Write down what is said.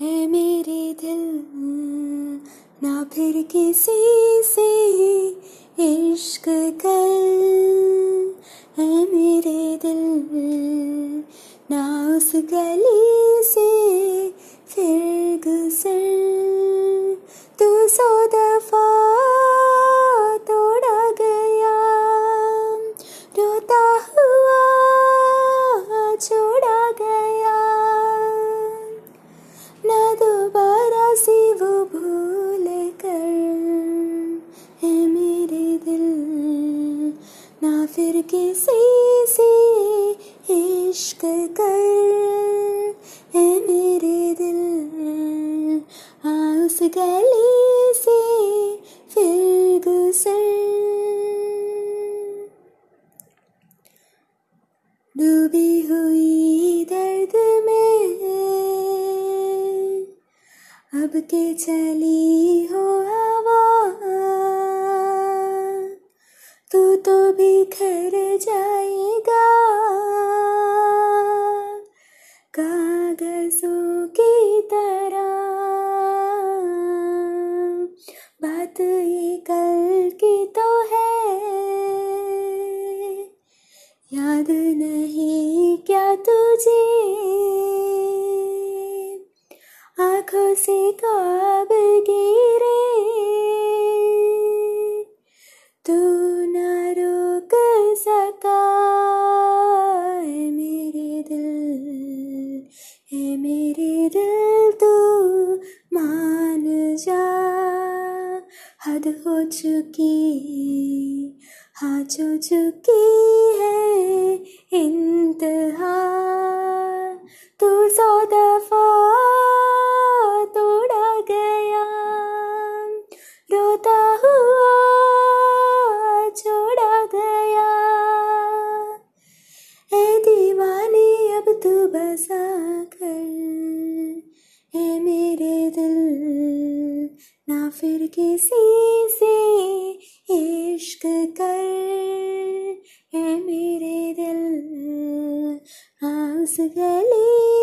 है मेरे दिल, ना फिर किसी से इश्क कर। है मेरे दिल, ना उस गली से फिर गुजर। तू सौ दफ़ा ना फिर किसी से इश्क कर। है मेरे दिल आ उस गली से फिर गुजर। डूबी हुई दर्द में, अब के चली हो हवा। तू तो बिखर कागजों की तरह। बात ये कल की तो है। याद नहीं क्या तुझे? आँखों से कब मान जा हद हो चुकी हाँ जो चुकी है। फिर किसी से इश्क कर है मेरे दिल हाँ उस गली